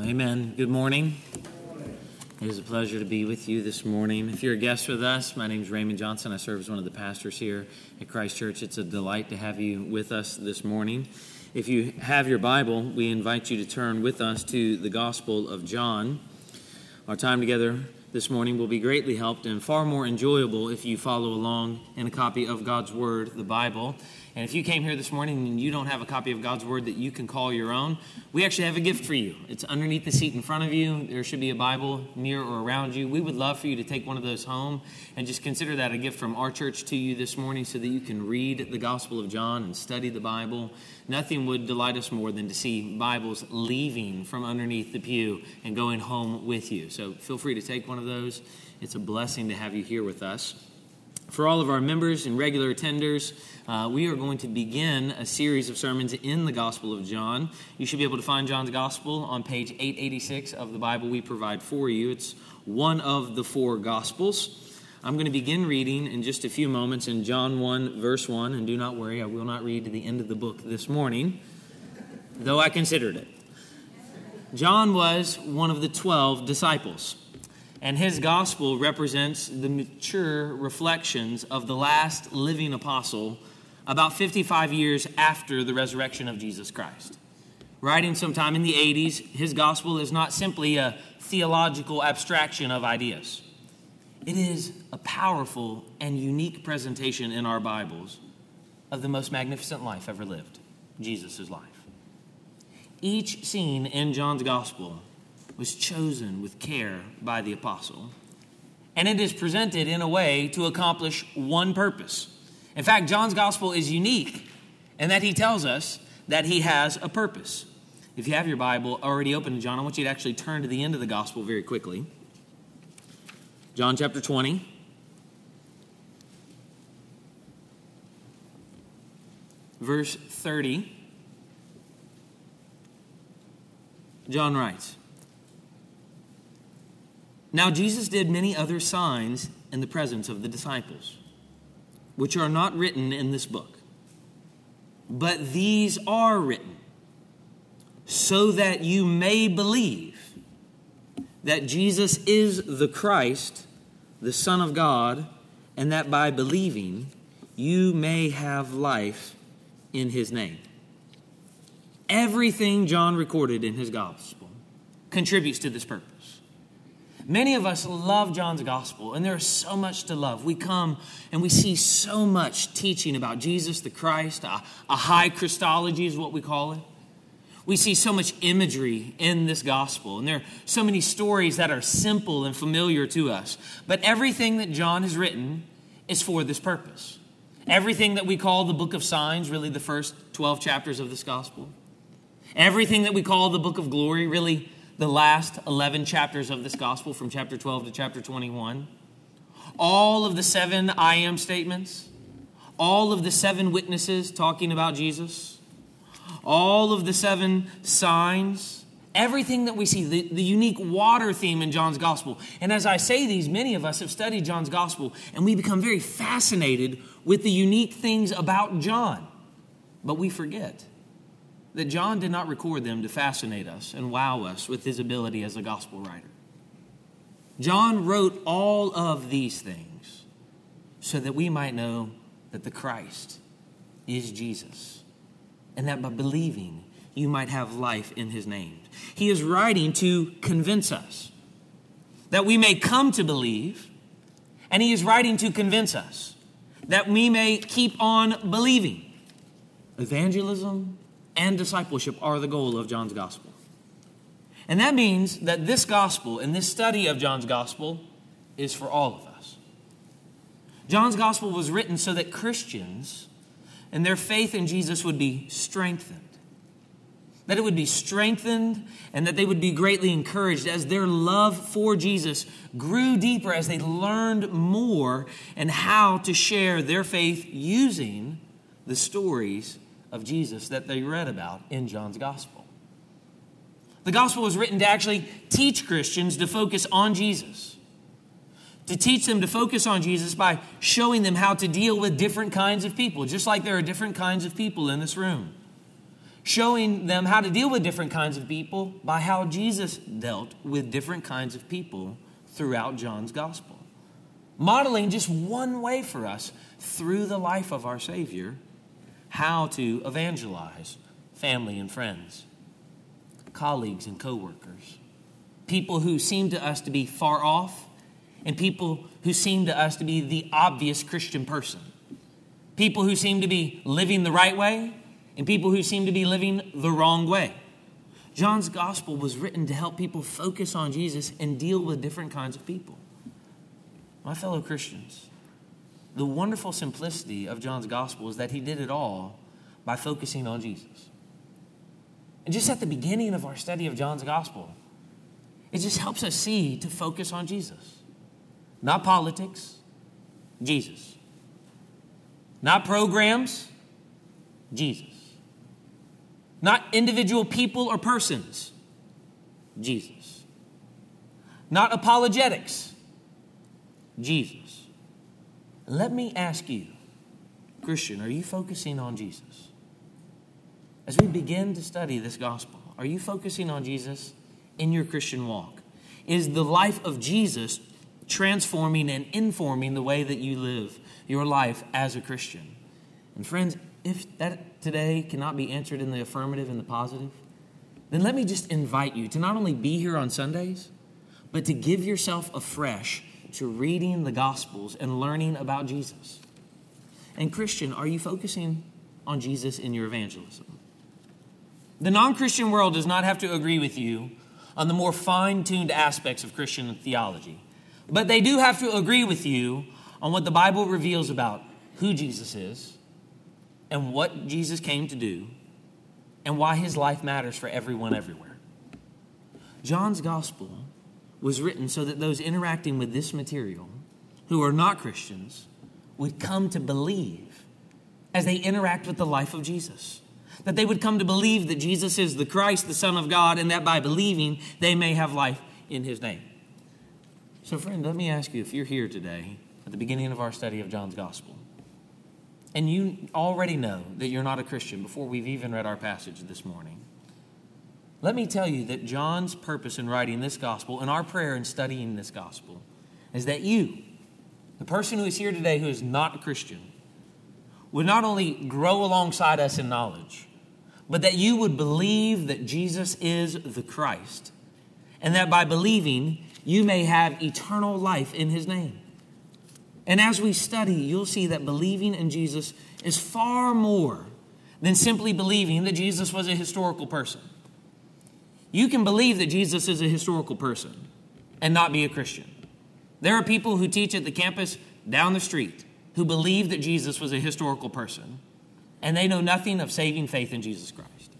Amen. Good morning. It is a pleasure to be with you this morning. If you're a guest with us, my name is Raymond Johnson. I serve as one of the pastors here at Christ Church. It's a delight to have you with us this morning. If you have your Bible, we invite you to turn with us to the Gospel of John. Our time together this morning will be greatly helped and far more enjoyable if you follow along in a copy of God's Word, the Bible. And if you came here this morning and you don't have a copy of God's Word that you can call your own, we actually have a gift for you. It's underneath the seat in front of you. There should be a Bible near or around you. We would love for you to take one of those home and just consider that a gift from our church to you this morning so that you can read the Gospel of John and study the Bible. Nothing would delight us more than to see Bibles leaving from underneath the pew and going home with you. So feel free to take one of those. It's a blessing to have you here with us. For all of our members and regular attenders, uh, we are going to begin a series of sermons in the Gospel of John. You should be able to find John's Gospel on page 886 of the Bible we provide for you. It's one of the four Gospels. I'm going to begin reading in just a few moments in John 1, verse 1. And do not worry, I will not read to the end of the book this morning, though I considered it. John was one of the 12 disciples and his gospel represents the mature reflections of the last living apostle about 55 years after the resurrection of Jesus Christ. Writing sometime in the 80s, his gospel is not simply a theological abstraction of ideas. It is a powerful and unique presentation in our Bibles of the most magnificent life ever lived Jesus' life. Each scene in John's gospel was chosen with care by the apostle. And it is presented in a way to accomplish one purpose. In fact, John's gospel is unique in that he tells us that he has a purpose. If you have your Bible already open to John, I want you to actually turn to the end of the gospel very quickly. John chapter 20. Verse 30. John writes, now, Jesus did many other signs in the presence of the disciples, which are not written in this book. But these are written so that you may believe that Jesus is the Christ, the Son of God, and that by believing you may have life in his name. Everything John recorded in his gospel contributes to this purpose. Many of us love John's gospel, and there's so much to love. We come and we see so much teaching about Jesus the Christ, a, a high Christology is what we call it. We see so much imagery in this gospel, and there are so many stories that are simple and familiar to us. But everything that John has written is for this purpose. Everything that we call the book of signs, really the first 12 chapters of this gospel. Everything that we call the book of glory, really the last 11 chapters of this gospel from chapter 12 to chapter 21. All of the seven I am statements, all of the seven witnesses talking about Jesus, all of the seven signs, everything that we see, the, the unique water theme in John's gospel. And as I say these, many of us have studied John's gospel and we become very fascinated with the unique things about John. But we forget that John did not record them to fascinate us and wow us with his ability as a gospel writer. John wrote all of these things so that we might know that the Christ is Jesus and that by believing you might have life in his name. He is writing to convince us that we may come to believe, and he is writing to convince us that we may keep on believing. Evangelism and discipleship are the goal of John's gospel. And that means that this gospel and this study of John's gospel is for all of us. John's gospel was written so that Christians and their faith in Jesus would be strengthened. That it would be strengthened and that they would be greatly encouraged as their love for Jesus grew deeper as they learned more and how to share their faith using the stories of Jesus that they read about in John's gospel. The gospel was written to actually teach Christians to focus on Jesus, to teach them to focus on Jesus by showing them how to deal with different kinds of people, just like there are different kinds of people in this room. showing them how to deal with different kinds of people by how Jesus dealt with different kinds of people throughout John's gospel. Modeling just one way for us through the life of our Savior how to evangelize family and friends, colleagues and coworkers, people who seem to us to be far off, and people who seem to us to be the obvious Christian person. People who seem to be living the right way, and people who seem to be living the wrong way. John's gospel was written to help people focus on Jesus and deal with different kinds of people. My fellow Christians, the wonderful simplicity of John's gospel is that he did it all by focusing on Jesus. And just at the beginning of our study of John's gospel, it just helps us see to focus on Jesus. Not politics, Jesus. Not programs, Jesus. Not individual people or persons, Jesus. Not apologetics, Jesus. Let me ask you, Christian, are you focusing on Jesus? As we begin to study this gospel, are you focusing on Jesus in your Christian walk? Is the life of Jesus transforming and informing the way that you live your life as a Christian? And friends, if that today cannot be answered in the affirmative and the positive, then let me just invite you to not only be here on Sundays, but to give yourself afresh to reading the Gospels and learning about Jesus. And, Christian, are you focusing on Jesus in your evangelism? The non Christian world does not have to agree with you on the more fine tuned aspects of Christian theology, but they do have to agree with you on what the Bible reveals about who Jesus is and what Jesus came to do and why his life matters for everyone everywhere. John's gospel was written so that those interacting with this material who are not Christians would come to believe as they interact with the life of Jesus. That they would come to believe that Jesus is the Christ, the Son of God, and that by believing they may have life in his name. So, friend, let me ask you if you're here today at the beginning of our study of John's Gospel, and you already know that you're not a Christian before we've even read our passage this morning, let me tell you that John's purpose in writing this gospel and our prayer in studying this gospel is that you, the person who is here today who is not a Christian, would not only grow alongside us in knowledge, but that you would believe that Jesus is the Christ, and that by believing, you may have eternal life in his name. And as we study, you'll see that believing in Jesus is far more than simply believing that Jesus was a historical person. You can believe that Jesus is a historical person and not be a Christian. There are people who teach at the campus down the street who believe that Jesus was a historical person, and they know nothing of saving faith in Jesus Christ.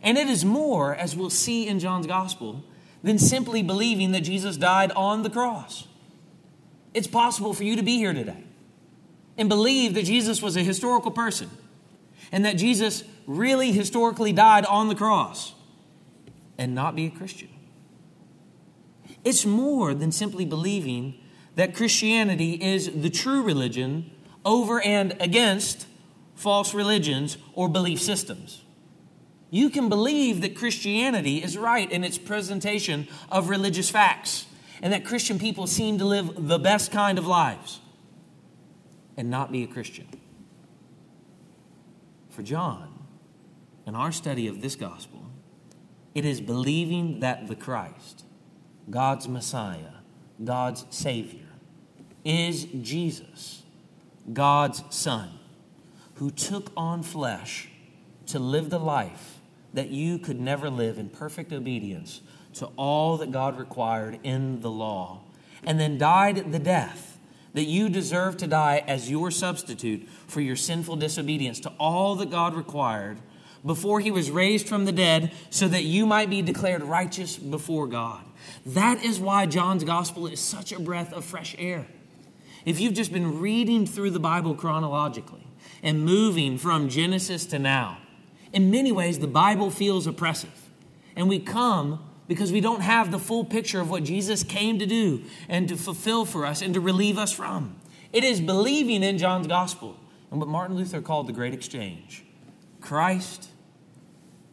And it is more, as we'll see in John's gospel, than simply believing that Jesus died on the cross. It's possible for you to be here today and believe that Jesus was a historical person and that Jesus really historically died on the cross and not be a Christian. It's more than simply believing that Christianity is the true religion over and against false religions or belief systems. You can believe that Christianity is right in its presentation of religious facts and that Christian people seem to live the best kind of lives and not be a Christian. For John, in our study of this gospel, it is believing that the Christ, God's Messiah, God's Savior, is Jesus, God's Son, who took on flesh to live the life that you could never live in perfect obedience to all that God required in the law, and then died the death that you deserve to die as your substitute for your sinful disobedience to all that God required before he was raised from the dead so that you might be declared righteous before God. That is why John's gospel is such a breath of fresh air. If you've just been reading through the Bible chronologically and moving from Genesis to now, in many ways the Bible feels oppressive. And we come because we don't have the full picture of what Jesus came to do and to fulfill for us and to relieve us from. It is believing in John's gospel and what Martin Luther called the great exchange Christ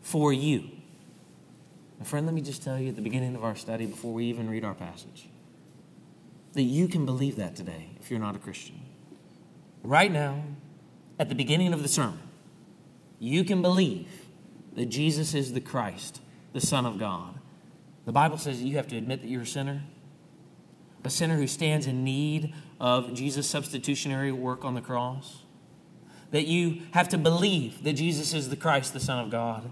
for you. And friend, let me just tell you at the beginning of our study, before we even read our passage, that you can believe that today if you're not a Christian. Right now, at the beginning of the sermon, you can believe that Jesus is the Christ, the Son of God. The Bible says that you have to admit that you're a sinner, a sinner who stands in need of Jesus' substitutionary work on the cross. That you have to believe that Jesus is the Christ, the Son of God,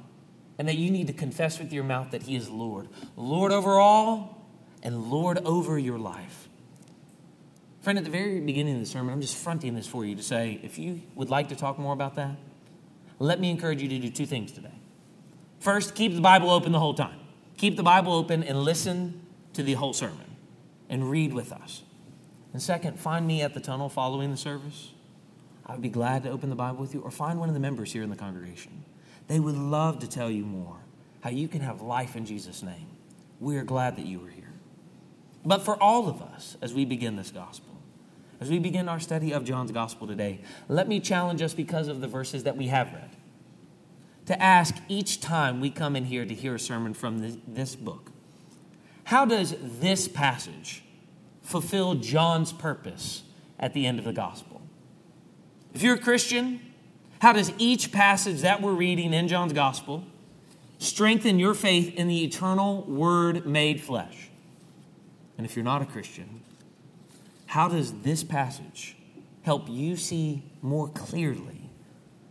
and that you need to confess with your mouth that He is Lord. Lord over all and Lord over your life. Friend, at the very beginning of the sermon, I'm just fronting this for you to say if you would like to talk more about that, let me encourage you to do two things today. First, keep the Bible open the whole time. Keep the Bible open and listen to the whole sermon and read with us. And second, find me at the tunnel following the service. I would be glad to open the Bible with you, or find one of the members here in the congregation. They would love to tell you more how you can have life in Jesus' name. We are glad that you are here. But for all of us, as we begin this gospel, as we begin our study of John's gospel today, let me challenge us because of the verses that we have read to ask each time we come in here to hear a sermon from this, book how does this passage fulfill John's purpose at the end of the gospel? If you're a Christian, how does each passage that we're reading in John's gospel strengthen your faith in the eternal Word made flesh? And if you're not a Christian, how does this passage help you see more clearly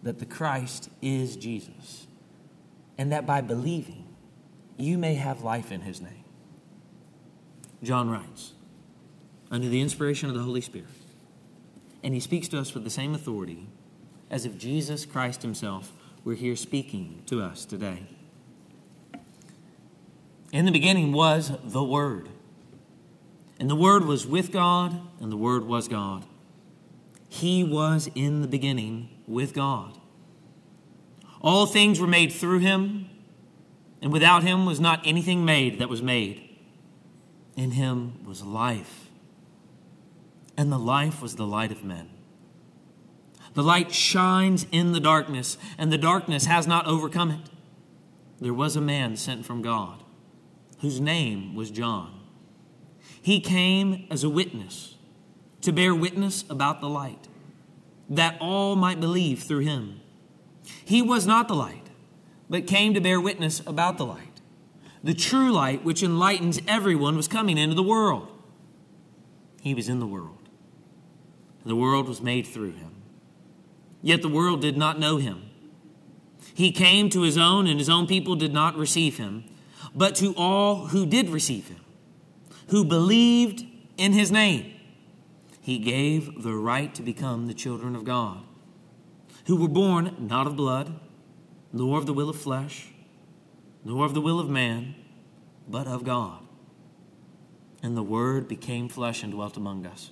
that the Christ is Jesus, and that by believing, you may have life in his name. John writes, under the inspiration of the Holy Spirit, and he speaks to us with the same authority as if Jesus Christ himself were here speaking to us today. In the beginning was the Word, and the Word was with God, and the Word was God. He was in the beginning with God. All things were made through him, and without him was not anything made that was made. In him was life, and the life was the light of men. The light shines in the darkness, and the darkness has not overcome it. There was a man sent from God, whose name was John. He came as a witness to bear witness about the light that all might believe through him. He was not the light, but came to bear witness about the light. The true light, which enlightens everyone, was coming into the world. He was in the world. The world was made through him. Yet the world did not know him. He came to his own, and his own people did not receive him. But to all who did receive him, who believed in his name, he gave the right to become the children of God, who were born not of blood, nor of the will of flesh, nor of the will of man, but of God. And the Word became flesh and dwelt among us.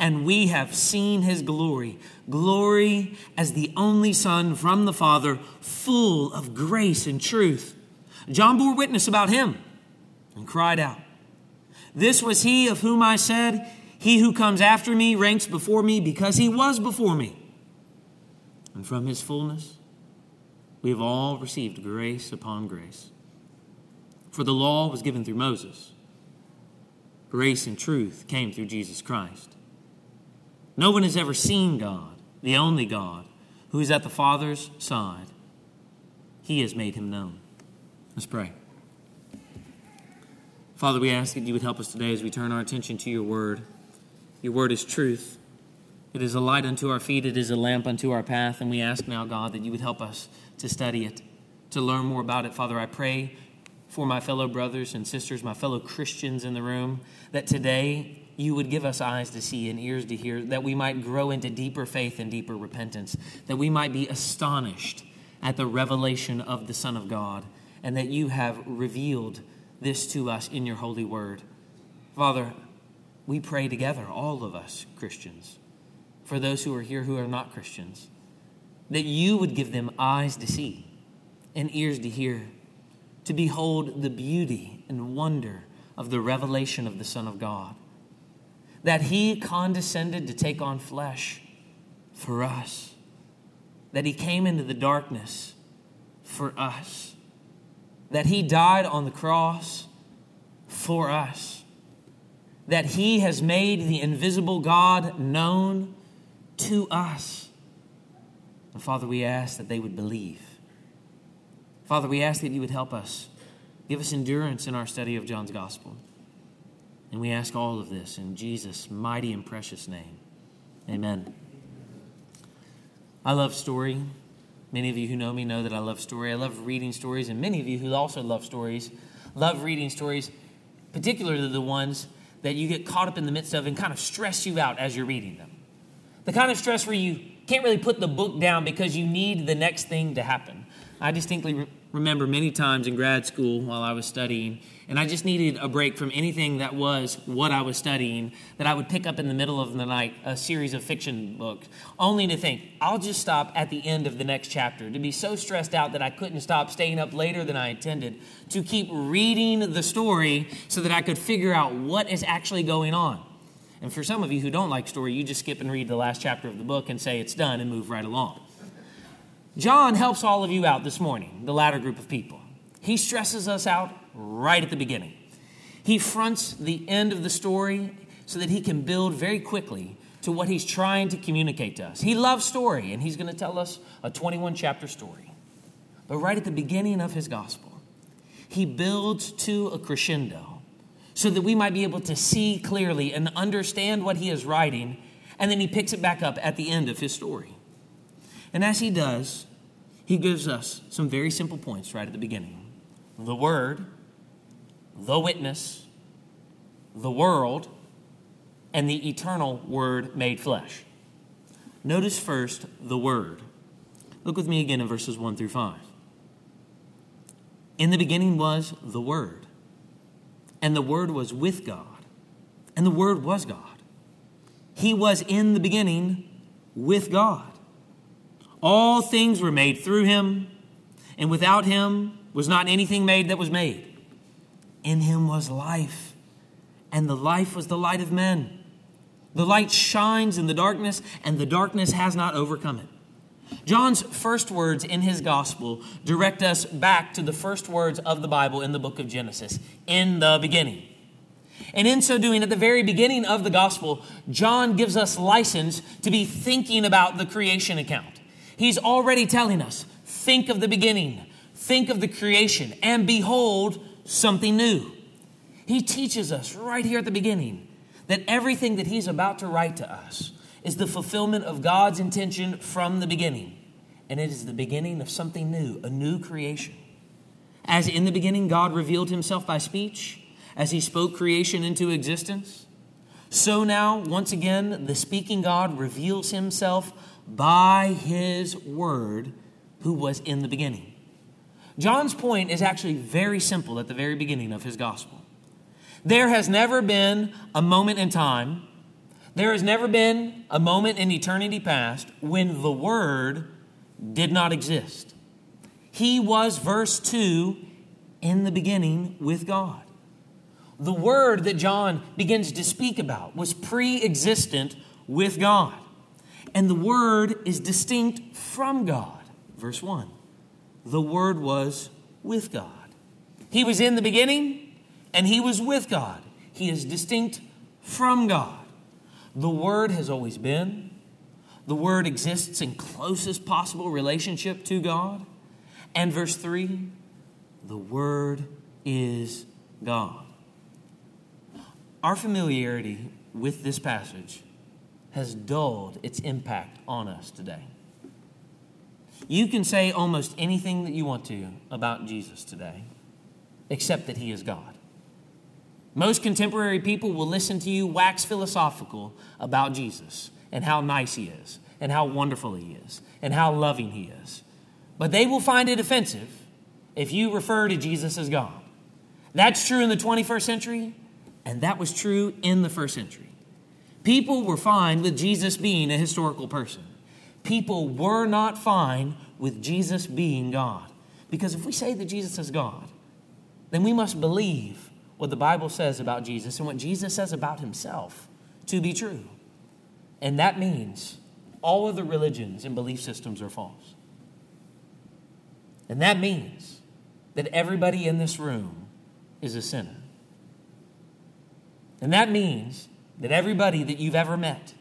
And we have seen his glory, glory as the only Son from the Father, full of grace and truth. John bore witness about him and cried out, This was he of whom I said, he who comes after me ranks before me because he was before me. And from his fullness, we have all received grace upon grace. For the law was given through Moses, grace and truth came through Jesus Christ. No one has ever seen God, the only God, who is at the Father's side. He has made him known. Let's pray. Father, we ask that you would help us today as we turn our attention to your word. Your word is truth. It is a light unto our feet, it is a lamp unto our path. And we ask now, God, that you would help us to study it, to learn more about it. Father, I pray for my fellow brothers and sisters, my fellow Christians in the room, that today you would give us eyes to see and ears to hear, that we might grow into deeper faith and deeper repentance, that we might be astonished at the revelation of the Son of God, and that you have revealed this to us in your holy word. Father, we pray together, all of us Christians, for those who are here who are not Christians, that you would give them eyes to see and ears to hear, to behold the beauty and wonder of the revelation of the Son of God, that he condescended to take on flesh for us, that he came into the darkness for us, that he died on the cross for us, that he has made the invisible God known to us. And Father, we ask that they would believe. Father, we ask that you would help us, give us endurance in our study of John's gospel. And we ask all of this in Jesus' mighty and precious name. Amen. I love story. Many of you who know me know that I love story. I love reading stories, and many of you who also love stories love reading stories, particularly the ones that you get caught up in the midst of and kind of stress you out as you're reading them. The kind of stress where you can't really put the book down because you need the next thing to happen. I distinctly remember many times in grad school while I was studying, and I just needed a break from anything that was what I was studying, that I would pick up in the middle of the night a series of fiction books, only to think, I'll just stop at the end of the next chapter, to be so stressed out that I couldn't stop staying up later than I intended, to keep reading the story so that I could figure out what is actually going on. And for some of you who don't like story, you just skip and read the last chapter of the book and say it's done and move right along. John helps all of you out this morning, the latter group of people. He stresses us out right at the beginning. He fronts the end of the story so that he can build very quickly to what he's trying to communicate to us. He loves story, and he's going to tell us a 21 chapter story. But right at the beginning of his gospel, he builds to a crescendo so that we might be able to see clearly and understand what he is writing, and then he picks it back up at the end of his story. And as he does, he gives us some very simple points right at the beginning the Word, the witness, the world, and the eternal Word made flesh. Notice first the Word. Look with me again in verses 1 through 5. In the beginning was the Word, and the Word was with God, and the Word was God. He was in the beginning with God. All things were made through him, and without him was not anything made that was made. In him was life, and the life was the light of men. The light shines in the darkness, and the darkness has not overcome it. John's first words in his gospel direct us back to the first words of the Bible in the book of Genesis in the beginning. And in so doing, at the very beginning of the gospel, John gives us license to be thinking about the creation account. He's already telling us think of the beginning, think of the creation, and behold, something new. He teaches us right here at the beginning that everything that he's about to write to us is the fulfillment of God's intention from the beginning. And it is the beginning of something new, a new creation. As in the beginning, God revealed himself by speech, as he spoke creation into existence, so now, once again, the speaking God reveals himself by his word who was in the beginning. John's point is actually very simple at the very beginning of his gospel. There has never been a moment in time, there has never been a moment in eternity past when the Word did not exist. He was, verse 2, in the beginning with God. The Word that John begins to speak about was pre existent with God and the Word is distinct from God. Verse 1 The Word was with God. He was in the beginning, and He was with God. He is distinct from God. The Word has always been. The Word exists in closest possible relationship to God. And verse 3 the Word is God. Our familiarity with this passage has dulled its impact on us today. You can say almost anything that you want to about Jesus today, except that he is God. Most contemporary people will listen to you wax philosophical about Jesus and how nice he is, and how wonderful he is, and how loving he is. But they will find it offensive if you refer to Jesus as God. That's true in the 21st century, and that was true in the first century. People were fine with Jesus being a historical person. People were not fine with Jesus being God. Because if we say that Jesus is God, then we must believe what the Bible says about Jesus and what Jesus says about himself to be true. And that means all of the religions and belief systems are false. And that means that everybody in this room is a sinner. And that means that everybody that you've ever met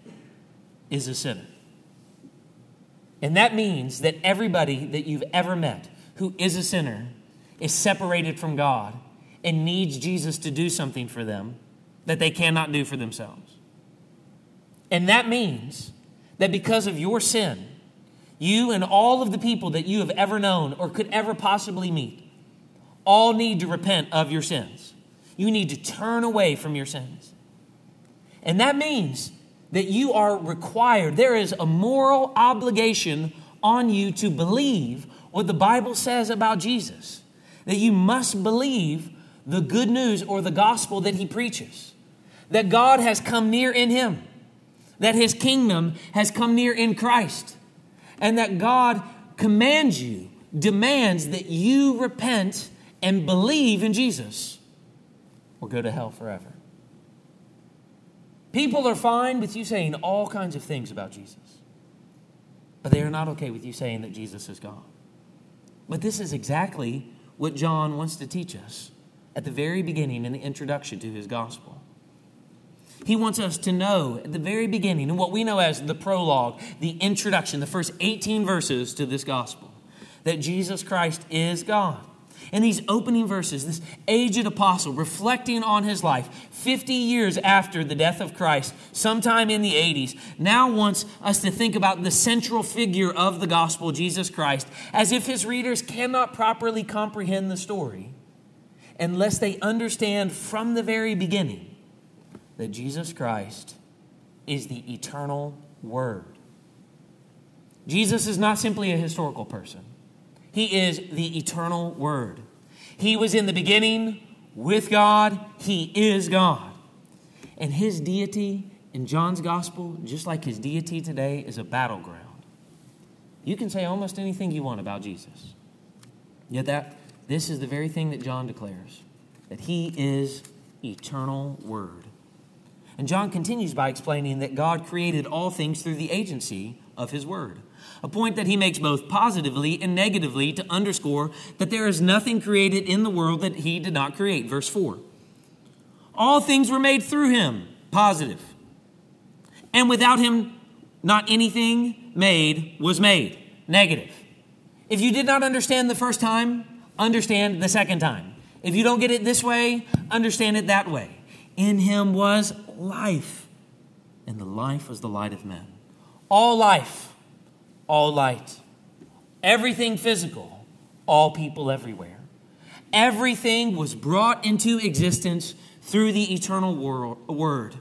is a sinner. And that means that everybody that you've ever met who is a sinner is separated from God and needs Jesus to do something for them that they cannot do for themselves. And that means that because of your sin, you and all of the people that you have ever known or could ever possibly meet all need to repent of your sins. You need to turn away from your sins. And that means that you are required, there is a moral obligation on you to believe what the Bible says about Jesus. That you must believe the good news or the gospel that he preaches. That God has come near in him. That his kingdom has come near in Christ. And that God commands you, demands that you repent and believe in Jesus or go to hell forever. People are fine with you saying all kinds of things about Jesus, but they are not okay with you saying that Jesus is God. But this is exactly what John wants to teach us at the very beginning in the introduction to his gospel. He wants us to know at the very beginning, and what we know as the prologue, the introduction, the first 18 verses to this gospel, that Jesus Christ is God. In these opening verses, this aged apostle reflecting on his life 50 years after the death of Christ, sometime in the 80s, now wants us to think about the central figure of the gospel, Jesus Christ, as if his readers cannot properly comprehend the story unless they understand from the very beginning that Jesus Christ is the eternal Word. Jesus is not simply a historical person. He is the eternal Word. He was in the beginning with God. He is God. And his deity in John's gospel, just like his deity today, is a battleground. You can say almost anything you want about Jesus. Yet that this is the very thing that John declares that he is eternal word. And John continues by explaining that God created all things through the agency of his word a point that he makes both positively and negatively to underscore that there is nothing created in the world that he did not create. Verse 4. All things were made through him, positive. And without him, not anything made was made, negative. If you did not understand the first time, understand the second time. If you don't get it this way, understand it that way. In him was life, and the life was the light of men. All life all light. Everything physical, all people everywhere. Everything was brought into existence through the eternal word,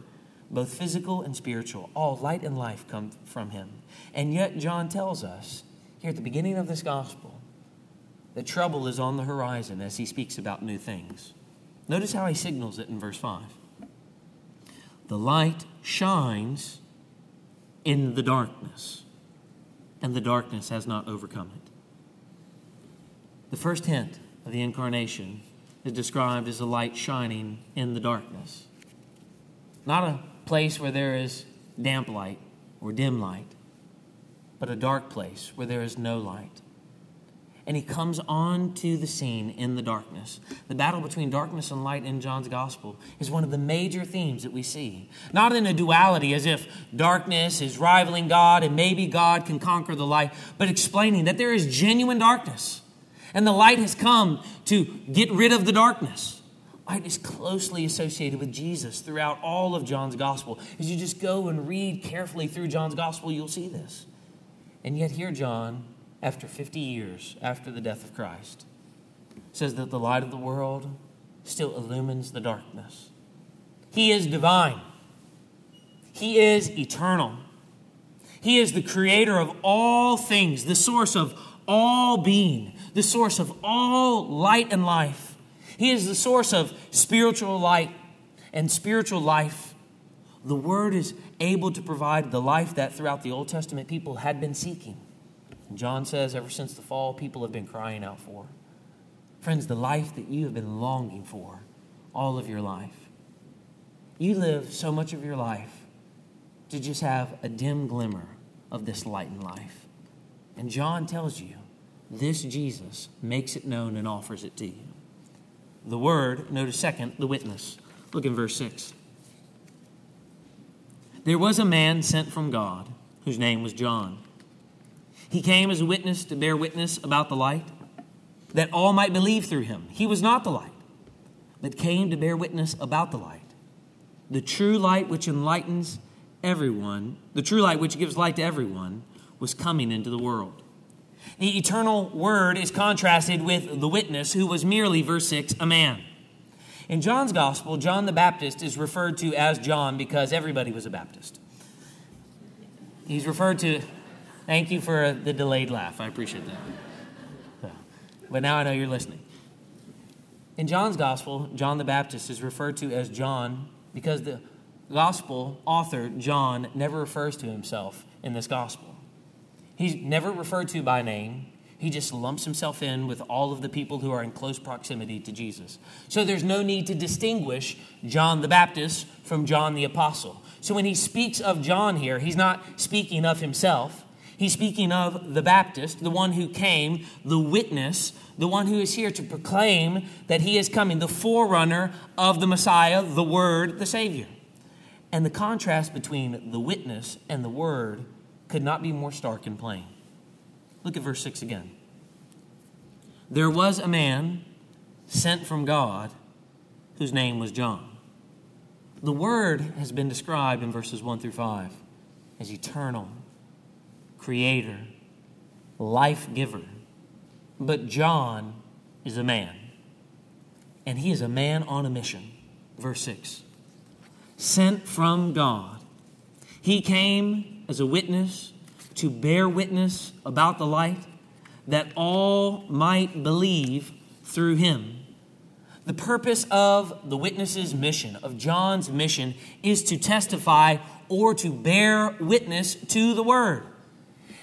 both physical and spiritual. All light and life come from him. And yet, John tells us here at the beginning of this gospel that trouble is on the horizon as he speaks about new things. Notice how he signals it in verse 5. The light shines in the darkness and the darkness has not overcome it. The first hint of the incarnation is described as a light shining in the darkness. Not a place where there is damp light or dim light, but a dark place where there is no light and he comes onto the scene in the darkness. The battle between darkness and light in John's gospel is one of the major themes that we see. Not in a duality as if darkness is rivaling God and maybe God can conquer the light, but explaining that there is genuine darkness and the light has come to get rid of the darkness. Light is closely associated with Jesus throughout all of John's gospel. As you just go and read carefully through John's gospel, you'll see this. And yet, here, John after 50 years after the death of Christ, says that the light of the world still illumines the darkness. He is divine, He is eternal. He is the creator of all things, the source of all being, the source of all light and life. He is the source of spiritual light and spiritual life. The Word is able to provide the life that throughout the Old Testament people had been seeking. John says, ever since the fall, people have been crying out for. Friends, the life that you have been longing for all of your life. You live so much of your life to just have a dim glimmer of this light in life. And John tells you this Jesus makes it known and offers it to you. The Word, notice second, the witness. Look in verse 6. There was a man sent from God whose name was John. He came as a witness to bear witness about the light, that all might believe through him. He was not the light, but came to bear witness about the light. The true light which enlightens everyone, the true light which gives light to everyone, was coming into the world. The eternal word is contrasted with the witness, who was merely, verse 6, a man. In John's gospel, John the Baptist is referred to as John because everybody was a Baptist. He's referred to, thank you for the delayed laugh. I appreciate that. But now I know you're listening. In John's gospel, John the Baptist is referred to as John because the gospel author, John, never refers to himself in this gospel. He's never referred to by name. He just lumps himself in with all of the people who are in close proximity to Jesus. So there's no need to distinguish John the Baptist from John the Apostle. So when he speaks of John here, he's not speaking of himself. He's speaking of the Baptist, the one who came, the witness, the one who is here to proclaim that he is coming, the forerunner of the Messiah, the Word, the Savior. And the contrast between the witness and the Word could not be more stark and plain. Look at verse 6 again. There was a man sent from God whose name was John. The Word has been described in verses 1 through 5 as eternal, creator, life giver. But John is a man, and he is a man on a mission. Verse 6 Sent from God. He came as a witness to bear witness about the light that all might believe through him. The purpose of the witness's mission, of John's mission, is to testify or to bear witness to the word.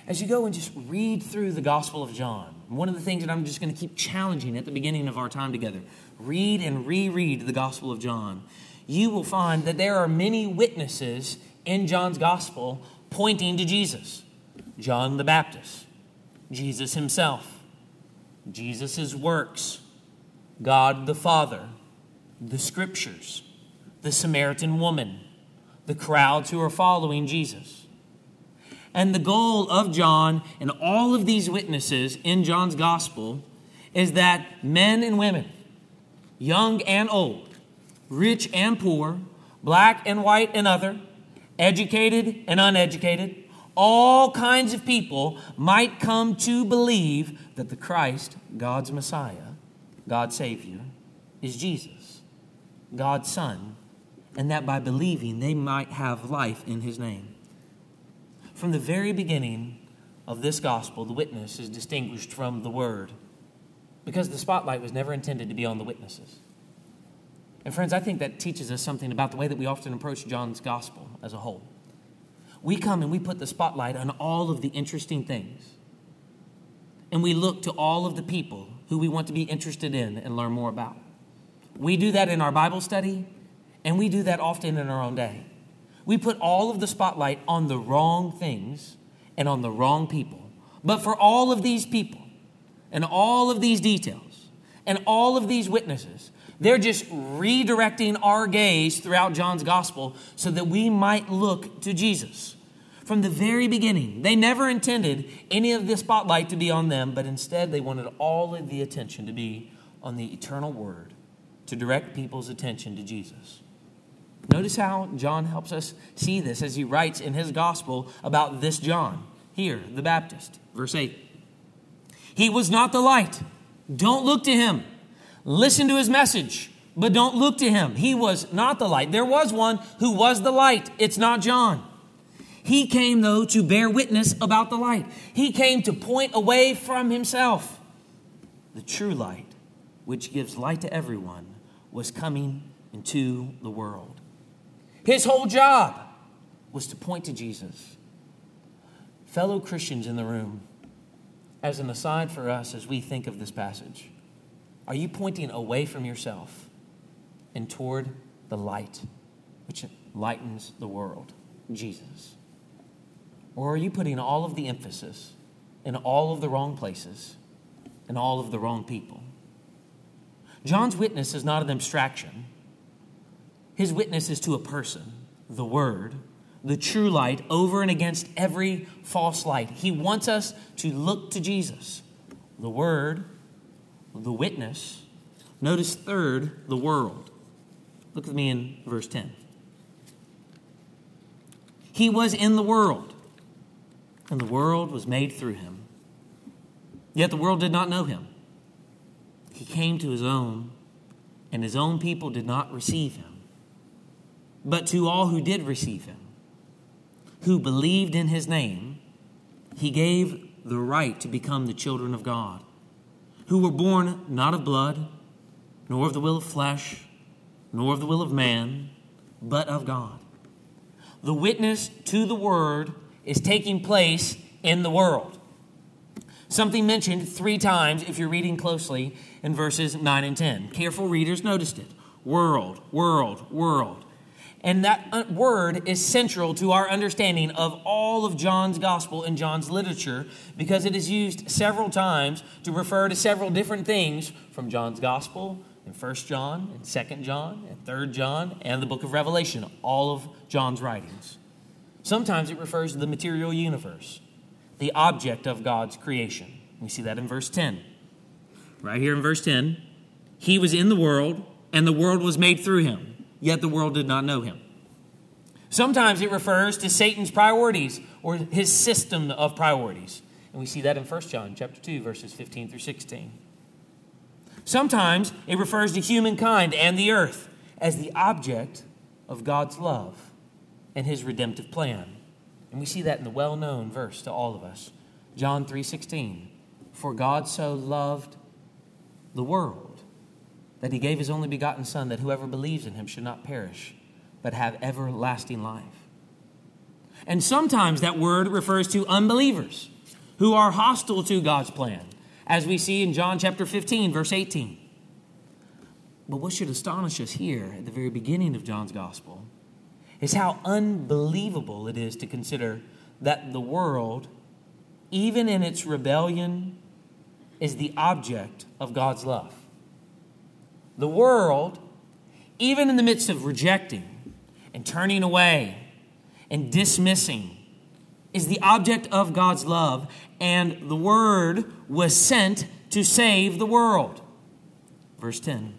As you go and just read through the Gospel of John, one of the things that I'm just going to keep challenging at the beginning of our time together read and reread the Gospel of John. You will find that there are many witnesses in John's Gospel pointing to Jesus John the Baptist, Jesus himself, Jesus' works, God the Father, the scriptures, the Samaritan woman, the crowds who are following Jesus. And the goal of John and all of these witnesses in John's gospel is that men and women, young and old, rich and poor, black and white and other, educated and uneducated, all kinds of people might come to believe that the Christ, God's Messiah, God's Savior, is Jesus, God's Son, and that by believing they might have life in His name. From the very beginning of this gospel, the witness is distinguished from the Word because the spotlight was never intended to be on the witnesses. And, friends, I think that teaches us something about the way that we often approach John's gospel as a whole. We come and we put the spotlight on all of the interesting things. And we look to all of the people who we want to be interested in and learn more about. We do that in our Bible study, and we do that often in our own day. We put all of the spotlight on the wrong things and on the wrong people. But for all of these people and all of these details and all of these witnesses, they're just redirecting our gaze throughout John's gospel so that we might look to Jesus. From the very beginning, they never intended any of the spotlight to be on them, but instead they wanted all of the attention to be on the eternal word to direct people's attention to Jesus. Notice how John helps us see this as he writes in his gospel about this John, here, the Baptist. Verse 8 He was not the light. Don't look to him. Listen to his message, but don't look to him. He was not the light. There was one who was the light. It's not John. He came, though, to bear witness about the light. He came to point away from himself. The true light, which gives light to everyone, was coming into the world. His whole job was to point to Jesus. Fellow Christians in the room, as an aside for us as we think of this passage, are you pointing away from yourself and toward the light which lightens the world, Jesus? Or are you putting all of the emphasis in all of the wrong places and all of the wrong people. John's witness is not an abstraction. His witness is to a person, the Word, the true light, over and against every false light. He wants us to look to Jesus, the Word, the witness. Notice, third, the world. Look with me in verse 10. He was in the world, and the world was made through him. Yet the world did not know him. He came to his own, and his own people did not receive him. But to all who did receive him, who believed in his name, he gave the right to become the children of God, who were born not of blood, nor of the will of flesh, nor of the will of man, but of God. The witness to the word is taking place in the world. Something mentioned three times if you're reading closely in verses 9 and 10. Careful readers noticed it. World, world, world. And that uh, word is central to our understanding of all of John's gospel and John's literature because it is used several times to refer to several different things from John's gospel in 1 John and 2 John and 3 John and the book of Revelation, all of John's writings. Sometimes it refers to the material universe, the object of God's creation. We see that in verse 10. Right here in verse 10, he was in the world, and the world was made through him, yet the world did not know him. Sometimes it refers to Satan's priorities or his system of priorities. And we see that in 1 John chapter 2 verses 15 through 16. Sometimes it refers to humankind and the earth as the object of God's love and his redemptive plan. And we see that in the well-known verse to all of us. John 3:16. For God so loved the world that he gave his only begotten son that whoever believes in him should not perish but have everlasting life. And sometimes that word refers to unbelievers who are hostile to God's plan as we see in John chapter 15, verse 18. But what should astonish us here at the very beginning of John's gospel is how unbelievable it is to consider that the world, even in its rebellion, is the object of God's love. The world, even in the midst of rejecting and turning away and dismissing, is the object of God's love and the Word was sent to save the world. Verse 10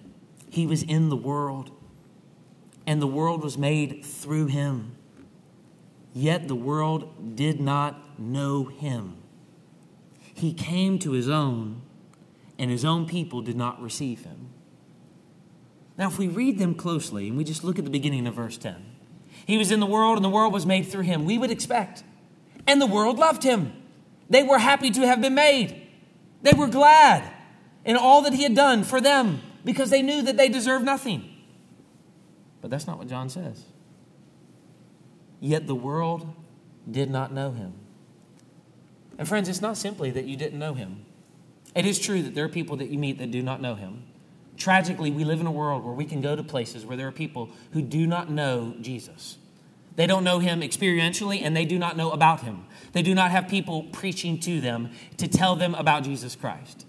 He was in the world, and the world was made through him. Yet the world did not know him. He came to his own, and his own people did not receive him. Now, if we read them closely and we just look at the beginning of verse 10, he was in the world, and the world was made through him. We would expect, and the world loved him. They were happy to have been made. They were glad in all that he had done for them because they knew that they deserved nothing. But that's not what John says. Yet the world did not know him. And friends, it's not simply that you didn't know him. It is true that there are people that you meet that do not know him. Tragically, we live in a world where we can go to places where there are people who do not know Jesus. They don't know him experientially and they do not know about him. They do not have people preaching to them to tell them about Jesus Christ.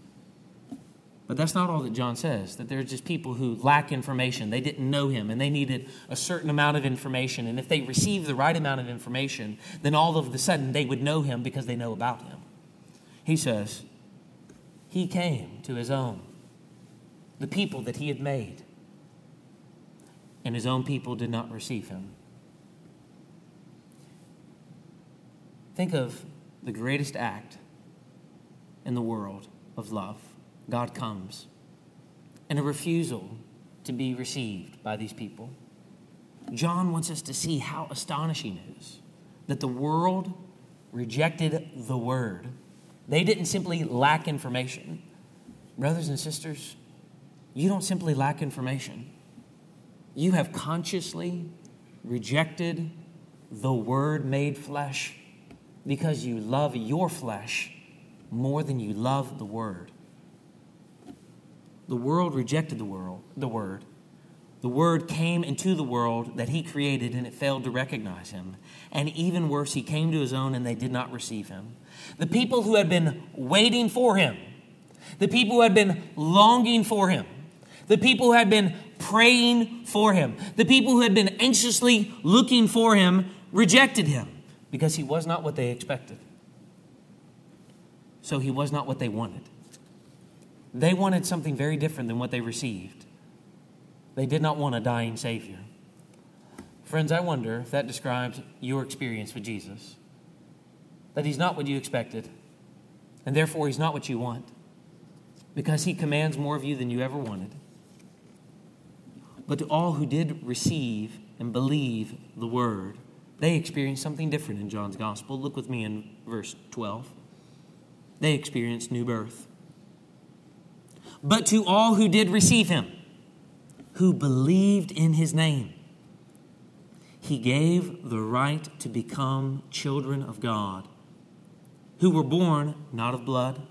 But that's not all that John says, that there's just people who lack information. They didn't know him and they needed a certain amount of information. And if they received the right amount of information, then all of a sudden they would know him because they know about him. He says, He came to his own, the people that he had made, and his own people did not receive him. Think of the greatest act in the world of love. God comes, and a refusal to be received by these people. John wants us to see how astonishing it is that the world rejected the word. They didn't simply lack information. Brothers and sisters, you don't simply lack information. You have consciously rejected the word made flesh because you love your flesh more than you love the word. The world rejected the world, the word. The word came into the world that he created and it failed to recognize him. And even worse, he came to his own and they did not receive him. The people who had been waiting for him, the people who had been longing for him, the people who had been praying for him, the people who had been anxiously looking for him rejected him because he was not what they expected. So he was not what they wanted. They wanted something very different than what they received. They did not want a dying Savior. Friends, I wonder if that describes your experience with Jesus. That he's not what you expected, and therefore he's not what you want, because he commands more of you than you ever wanted. But to all who did receive and believe the word, they experienced something different in John's gospel. Look with me in verse 12. They experienced new birth. But to all who did receive him, who believed in his name, he gave the right to become children of God, who were born not of blood,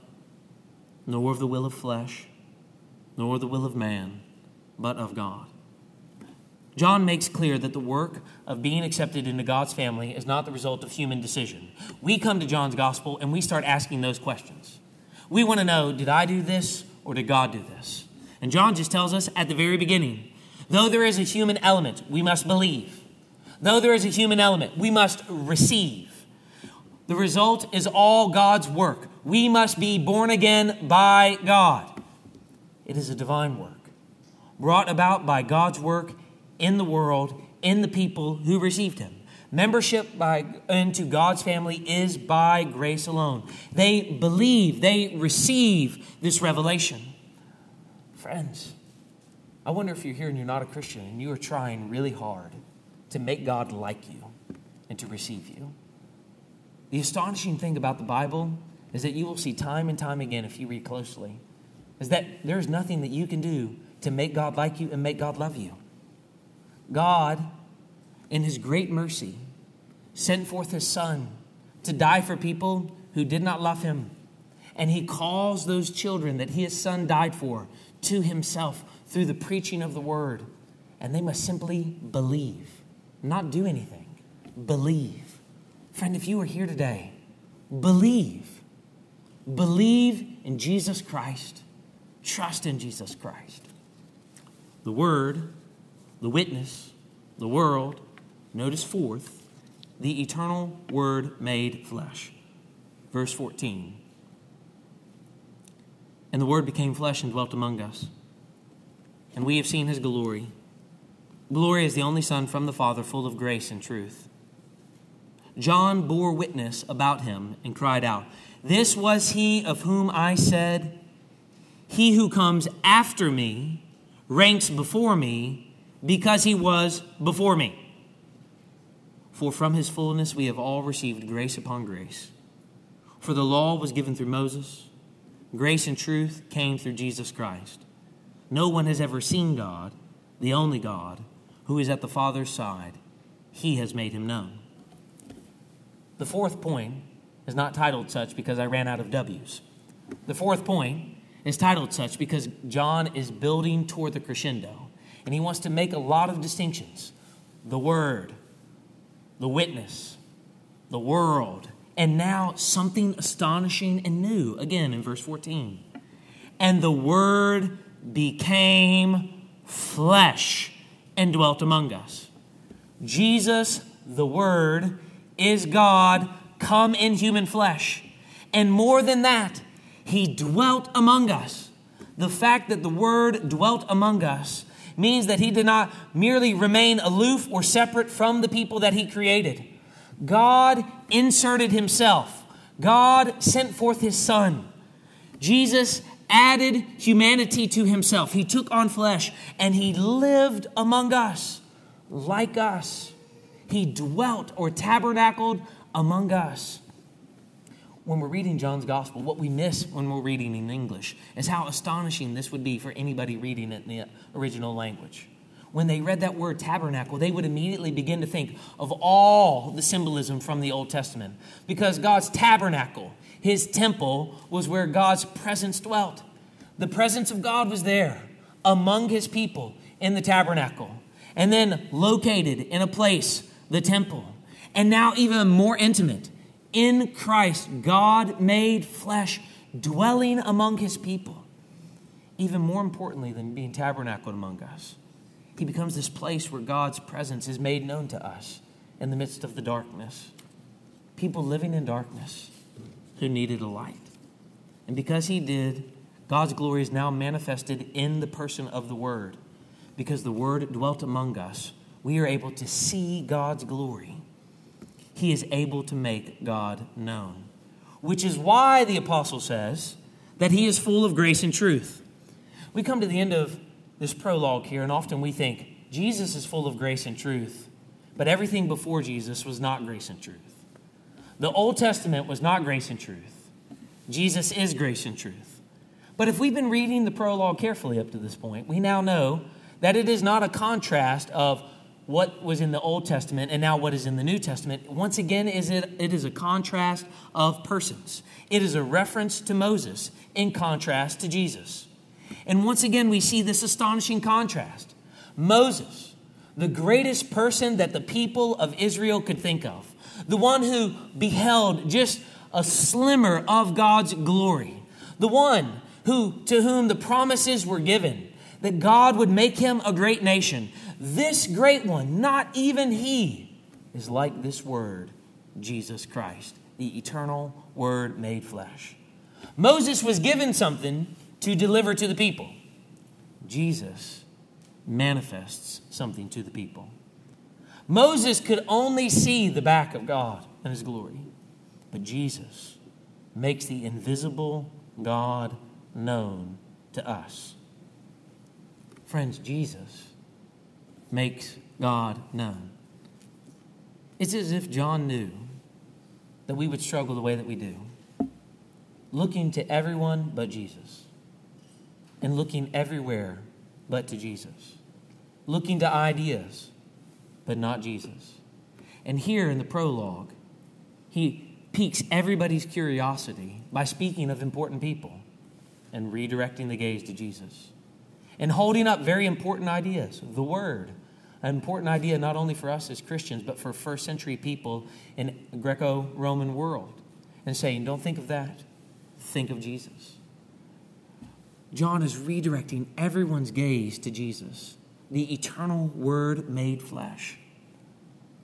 nor of the will of flesh, nor the will of man, but of God. John makes clear that the work of being accepted into God's family is not the result of human decision. We come to John's gospel and we start asking those questions. We want to know did I do this or did God do this? And John just tells us at the very beginning though there is a human element, we must believe. Though there is a human element, we must receive. The result is all God's work. We must be born again by God. It is a divine work, brought about by God's work in the world, in the people who received him. Membership by, into God's family is by grace alone. They believe, they receive this revelation. Friends, I wonder if you're here and you're not a Christian and you are trying really hard to make God like you and to receive you. The astonishing thing about the Bible is that you will see time and time again, if you read closely, is that there's nothing that you can do to make God like you and make God love you. God, in His great mercy, sent forth His Son to die for people who did not love Him. And He calls those children that His Son died for to Himself through the preaching of the Word. And they must simply believe, not do anything. Believe. Friend, if you are here today, believe. Believe in Jesus Christ. Trust in Jesus Christ. The Word the witness, the world, notice fourth, the eternal Word made flesh. Verse 14. And the Word became flesh and dwelt among us. And we have seen his glory. Glory is the only Son from the Father, full of grace and truth. John bore witness about him and cried out, This was he of whom I said, He who comes after me ranks before me because he was before me. For from his fullness we have all received grace upon grace. For the law was given through Moses, grace and truth came through Jesus Christ. No one has ever seen God, the only God, who is at the Father's side. He has made him known. The fourth point is not titled such because I ran out of W's. The fourth point is titled such because John is building toward the crescendo and he wants to make a lot of distinctions the Word, the witness, the world, and now something astonishing and new, again in verse 14. And the Word became flesh and dwelt among us. Jesus, the Word, is God come in human flesh. And more than that, He dwelt among us. The fact that the Word dwelt among us means that he did not merely remain aloof or separate from the people that he created. God inserted himself, God sent forth his son. Jesus added humanity to himself. He took on flesh and he lived among us like us. He dwelt or tabernacled among us when we're reading John's gospel, what we miss when we're reading in English is how astonishing this would be for anybody reading it in the original language. When they read that word tabernacle, they would immediately begin to think of all the symbolism from the Old Testament. Because God's tabernacle, his temple, was where God's presence dwelt. The presence of God was there among his people in the tabernacle. And then located in a place, the temple. And now, even more intimate, in Christ, God made flesh dwelling among his people. Even more importantly than being tabernacled among us, he becomes this place where God's presence is made known to us in the midst of the darkness. People living in darkness who needed a light. And because he did, God's glory is now manifested in the person of the Word. Because the Word dwelt among us, we are able to see God's glory. He is able to make God known, which is why the apostle says that he is full of grace and truth. We come to the end of this prologue here, and often we think Jesus is full of grace and truth, but everything before Jesus was not grace and truth. The Old Testament was not grace and truth. Jesus is grace and truth. But if we've been reading the prologue carefully up to this point, we now know that it is not a contrast of what was in the Old Testament and now what is in the New Testament. Once again, is it, it is a contrast of persons. It is a reference to Moses in contrast to Jesus. And once again, we see this astonishing contrast. Moses, the greatest person that the people of Israel could think of, the one who beheld just a slimmer of God's glory, the one who, to whom the promises were given that God would make him a great nation. This great one, not even he, is like this word, Jesus Christ, the eternal word made flesh. Moses was given something to deliver to the people. Jesus manifests something to the people. Moses could only see the back of God and his glory, but Jesus makes the invisible God known to us. Friends, Jesus makes God known. It's as if John knew that we would struggle the way that we do, looking to everyone but Jesus, and looking everywhere but to Jesus, looking to ideas but not Jesus. And here in the prologue, he piques everybody's curiosity by speaking of important people and redirecting the gaze to Jesus and holding up very important ideas. The Word, an important idea not only for us as Christians, but for first century people in Greco Roman world. And saying, don't think of that, think of Jesus. John is redirecting everyone's gaze to Jesus, the eternal Word made flesh.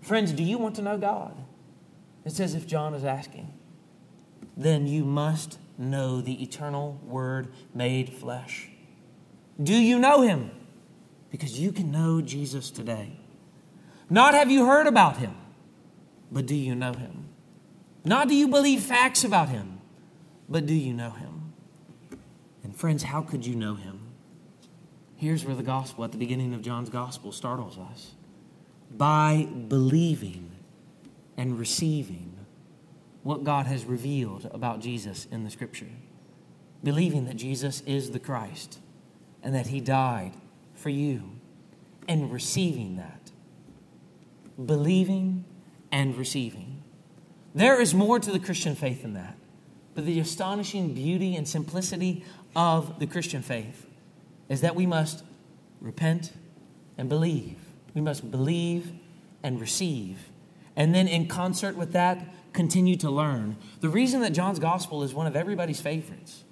Friends, do you want to know God? It's as if John is asking. Then you must know the eternal Word made flesh. Do you know him? Because you can know Jesus today. Not have you heard about him, but do you know him? Not do you believe facts about him, but do you know him? And friends, how could you know him? Here's where the gospel, at the beginning of John's gospel, startles us by believing and receiving what God has revealed about Jesus in the scripture. Believing that Jesus is the Christ and that He died for you, and receiving that. Believing and receiving. There is more to the Christian faith than that. But the astonishing beauty and simplicity of the Christian faith is that we must repent and believe. We must believe and receive. And then, in concert with that, continue to learn. The reason that John's gospel is one of everybody's favorites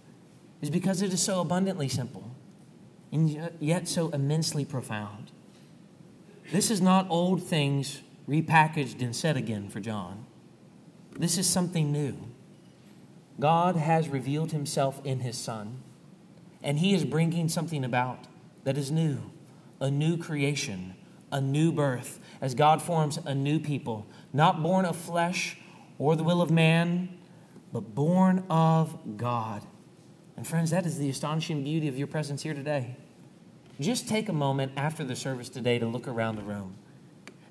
is because it is so abundantly simple and yet so immensely profound. This is not old things repackaged and said again for John. This is something new. God has revealed himself in his Son, and he is bringing something about that is new a new creation, a new birth, as God forms a new people, not born of flesh or the will of man, but born of God. And friends, that is the astonishing beauty of your presence here today. Just take a moment after the service today to look around the room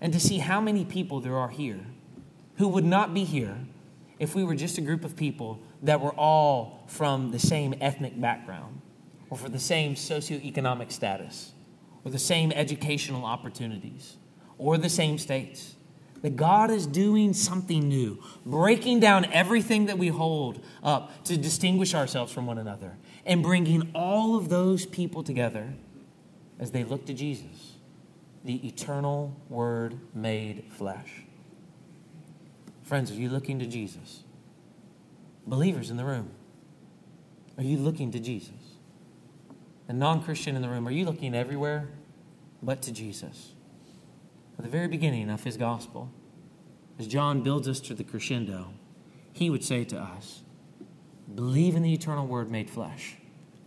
and to see how many people there are here who would not be here if we were just a group of people that were all from the same ethnic background or for the same socioeconomic status or the same educational opportunities or the same states that God is doing something new, breaking down everything that we hold up to distinguish ourselves from one another, and bringing all of those people together as they look to Jesus, the eternal Word made flesh. Friends, are you looking to Jesus? Believers in the room, Are you looking to Jesus? The non Christian in the room, are you looking everywhere but to Jesus? At the very beginning of his gospel, as John builds us to the crescendo, he would say to us, Believe in the eternal word made flesh.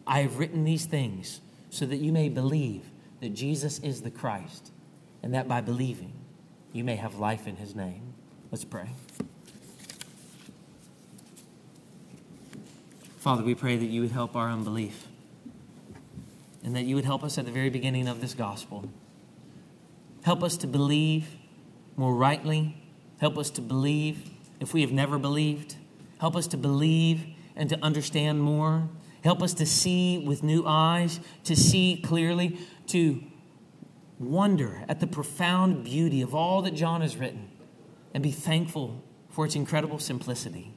I have written these things so that you may believe that Jesus is the Christ, and that by believing you may have life in his name. Let's pray. Father, we pray that you would help our unbelief and that you would help us at the very beginning of this gospel. Help us to believe more rightly. Help us to believe if we have never believed. Help us to believe and to understand more. Help us to see with new eyes, to see clearly, to wonder at the profound beauty of all that John has written, and be thankful for its incredible simplicity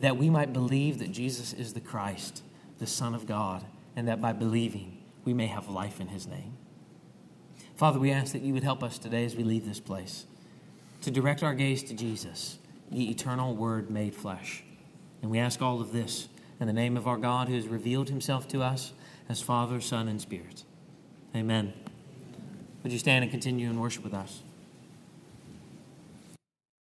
that we might believe that Jesus is the Christ, the Son of God, and that by believing we may have life in his name. Father, we ask that you would help us today as we leave this place to direct our gaze to Jesus, the eternal Word made flesh. And we ask all of this in the name of our God who has revealed himself to us as Father, Son, and Spirit. Amen. Would you stand and continue in worship with us?